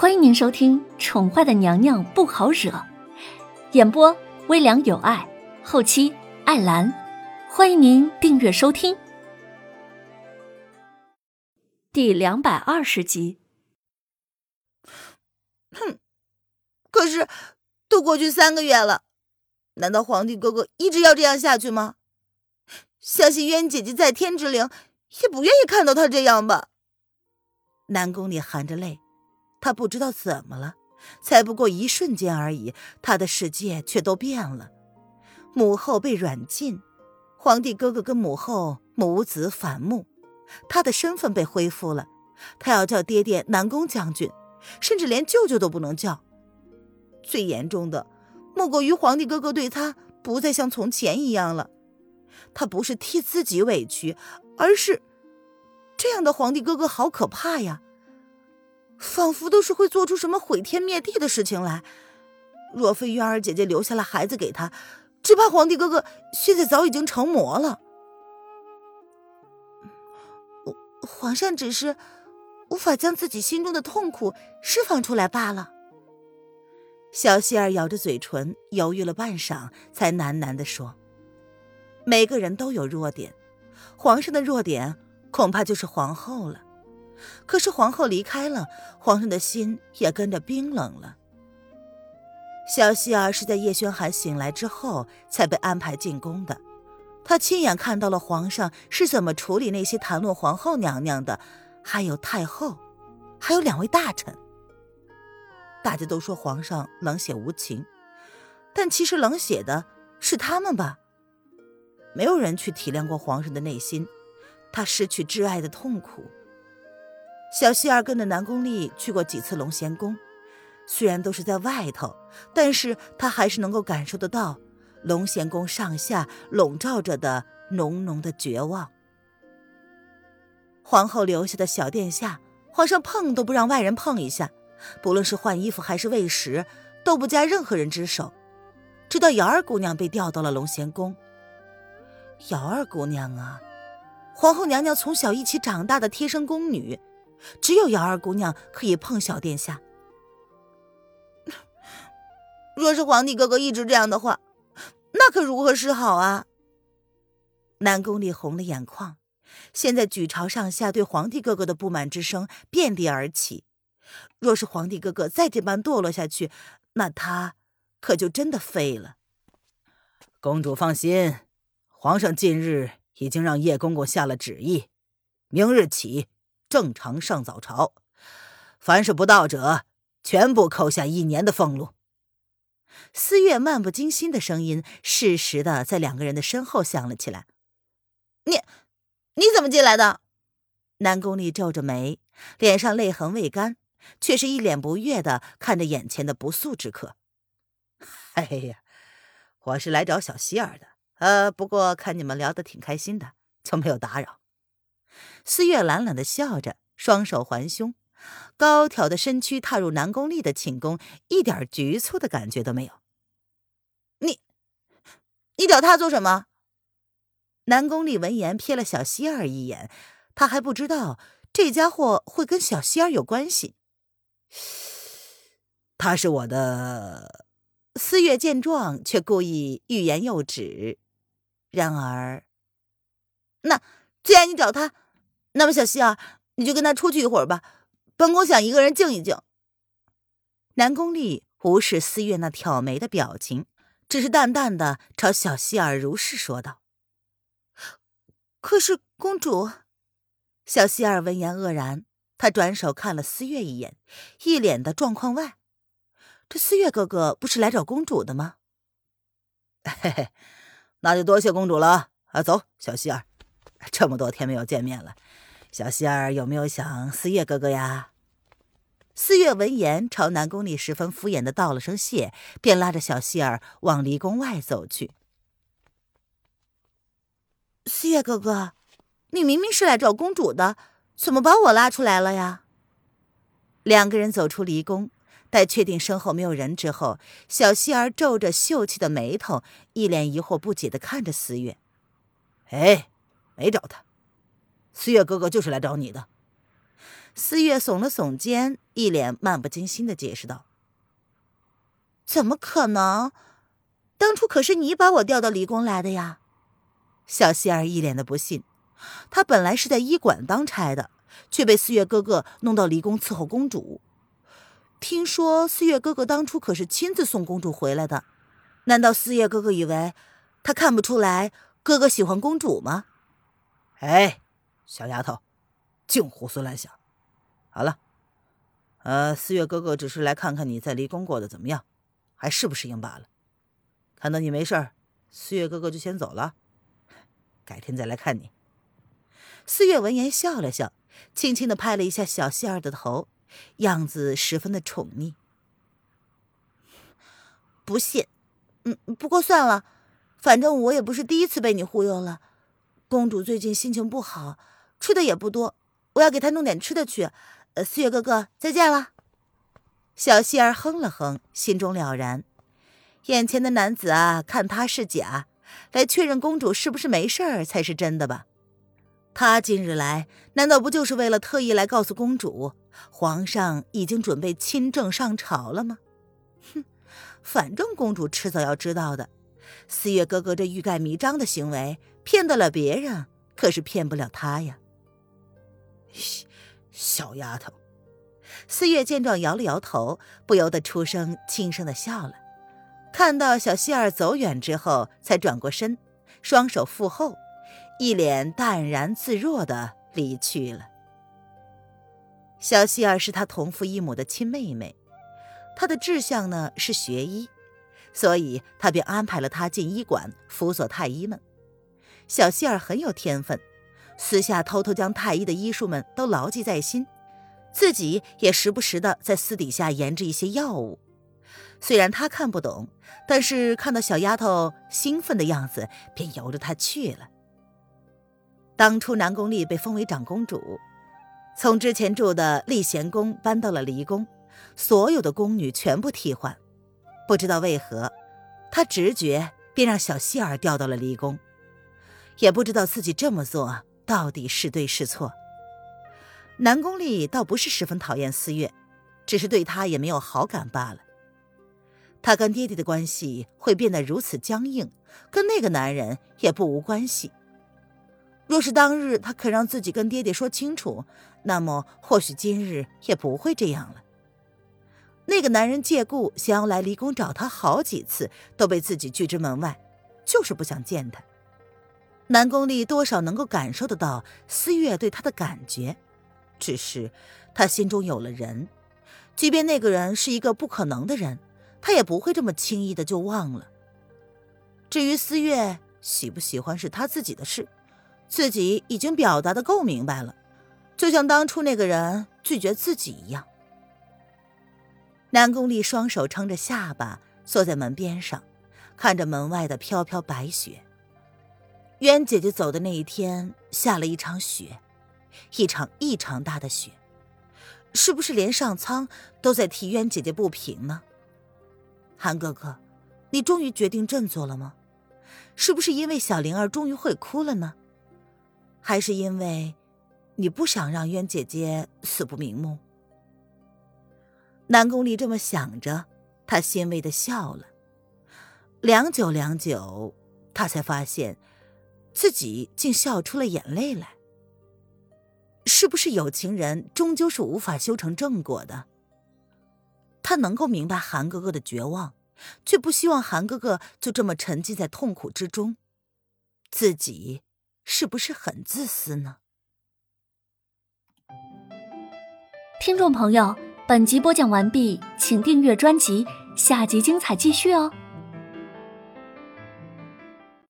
欢迎您收听《宠坏的娘娘不好惹》，演播微凉有爱，后期艾兰。欢迎您订阅收听。第两百二十集。哼，可是都过去三个月了，难道皇帝哥哥一直要这样下去吗？相信渊姐姐在天之灵也不愿意看到他这样吧。南宫里含着泪，他不知道怎么了，才不过一瞬间而已，他的世界却都变了。母后被软禁，皇帝哥哥跟母后母子反目，他的身份被恢复了，他要叫爹爹南宫将军，甚至连舅舅都不能叫。最严重的，莫过于皇帝哥哥对他不再像从前一样了。他不是替自己委屈，而是这样的皇帝哥哥好可怕呀！仿佛都是会做出什么毁天灭地的事情来。若非渊儿姐姐留下了孩子给他，只怕皇帝哥哥现在早已经成魔了。皇上只是无法将自己心中的痛苦释放出来罢了。小希儿咬着嘴唇，犹豫了半晌，才喃喃地说。每个人都有弱点，皇上的弱点恐怕就是皇后了。可是皇后离开了，皇上的心也跟着冰冷了。小希儿是在叶轩寒醒来之后才被安排进宫的，她亲眼看到了皇上是怎么处理那些谈论皇后娘娘的，还有太后，还有两位大臣。大家都说皇上冷血无情，但其实冷血的是他们吧？没有人去体谅过皇上的内心，他失去挚爱的痛苦。小希儿跟着南宫丽去过几次龙贤宫，虽然都是在外头，但是他还是能够感受得到龙贤宫上下笼罩着的浓浓的绝望。皇后留下的小殿下，皇上碰都不让外人碰一下，不论是换衣服还是喂食，都不加任何人之手。直到瑶儿姑娘被调到了龙贤宫。瑶儿姑娘啊，皇后娘娘从小一起长大的贴身宫女，只有瑶儿姑娘可以碰小殿下。若是皇帝哥哥一直这样的话，那可如何是好啊？南宫里红了眼眶，现在举朝上下对皇帝哥哥的不满之声遍地而起。若是皇帝哥哥再这般堕落下去，那他可就真的废了。公主放心。皇上近日已经让叶公公下了旨意，明日起正常上早朝，凡是不到者，全部扣下一年的俸禄。思月漫不经心的声音适时的在两个人的身后响了起来。你你怎么进来的？南宫丽皱着眉，脸上泪痕未干，却是一脸不悦的看着眼前的不速之客。哎呀，我是来找小希儿的。呃，不过看你们聊得挺开心的，就没有打扰。思月懒懒的笑着，双手环胸，高挑的身躯踏入南宫丽的寝宫，一点局促的感觉都没有。你，你找他做什么？南宫丽闻言瞥了小希儿一眼，他还不知道这家伙会跟小希儿有关系。他是我的。思月见状，却故意欲言又止。然而，那既然你找他，那么小希儿，你就跟他出去一会儿吧。本宫想一个人静一静。南宫丽无视思月那挑眉的表情，只是淡淡的朝小希儿如是说道：“可是公主。”小希儿闻言愕然，她转手看了思月一眼，一脸的状况外。这思月哥哥不是来找公主的吗？嘿嘿。那就多谢公主了啊！走，小希儿，这么多天没有见面了，小希儿有没有想思月哥哥呀？思月闻言，朝南宫里十分敷衍的道了声谢，便拉着小希儿往离宫外走去。思月哥哥，你明明是来找公主的，怎么把我拉出来了呀？两个人走出离宫。待确定身后没有人之后，小希儿皱着秀气的眉头，一脸疑惑不解的看着思月。哎，没找他，四月哥哥就是来找你的。四月耸了耸肩，一脸漫不经心的解释道：“怎么可能？当初可是你把我调到离宫来的呀！”小希儿一脸的不信。她本来是在医馆当差的，却被四月哥哥弄到离宫伺候公主。听说四月哥哥当初可是亲自送公主回来的，难道四月哥哥以为他看不出来哥哥喜欢公主吗？哎，小丫头，净胡思乱想。好了，呃，四月哥哥只是来看看你在离宫过得怎么样，还适不适应罢了。看到你没事儿，四月哥哥就先走了，改天再来看你。四月闻言笑了笑，轻轻的拍了一下小希儿的头，样子十分的宠溺。不信，嗯，不过算了，反正我也不是第一次被你忽悠了。公主最近心情不好，吃的也不多，我要给他弄点吃的去。呃，四月哥哥，再见了。小希儿哼了哼，心中了然，眼前的男子啊，看他是假，来确认公主是不是没事儿才是真的吧。他今日来，难道不就是为了特意来告诉公主，皇上已经准备亲政上朝了吗？哼，反正公主迟早要知道的。四月哥哥这欲盖弥彰的行为，骗得了别人，可是骗不了他呀。小丫头，四月见状摇了摇头，不由得出声轻声的笑了。看到小希儿走远之后，才转过身，双手负后。一脸淡然自若的离去了。小希儿是他同父异母的亲妹妹，她的志向呢是学医，所以他便安排了她进医馆辅佐太医们。小希儿很有天分，私下偷偷将太医的医术们都牢记在心，自己也时不时的在私底下研制一些药物。虽然他看不懂，但是看到小丫头兴奋的样子，便由着她去了。当初南宫丽被封为长公主，从之前住的丽贤宫搬到了离宫，所有的宫女全部替换。不知道为何，她直觉便让小希儿调到了离宫，也不知道自己这么做到底是对是错。南宫丽倒不是十分讨厌思月，只是对她也没有好感罢了。她跟爹爹的关系会变得如此僵硬，跟那个男人也不无关系。若是当日他肯让自己跟爹爹说清楚，那么或许今日也不会这样了。那个男人借故想要来离宫找他好几次，都被自己拒之门外，就是不想见他。南宫丽多少能够感受得到思月对他的感觉，只是他心中有了人，即便那个人是一个不可能的人，他也不会这么轻易的就忘了。至于思月喜不喜欢，是他自己的事。自己已经表达的够明白了，就像当初那个人拒绝自己一样。南宫丽双手撑着下巴，坐在门边上，看着门外的飘飘白雪。渊姐姐走的那一天，下了一场雪，一场异常大的雪，是不是连上苍都在替渊姐姐不平呢？韩哥哥，你终于决定振作了吗？是不是因为小灵儿终于会哭了呢？还是因为，你不想让渊姐姐死不瞑目。南宫离这么想着，他欣慰的笑了。良久良久，他才发现，自己竟笑出了眼泪来。是不是有情人终究是无法修成正果的？他能够明白韩哥哥的绝望，却不希望韩哥哥就这么沉浸在痛苦之中，自己。是不是很自私呢？听众朋友，本集播讲完毕，请订阅专辑，下集精彩继续哦。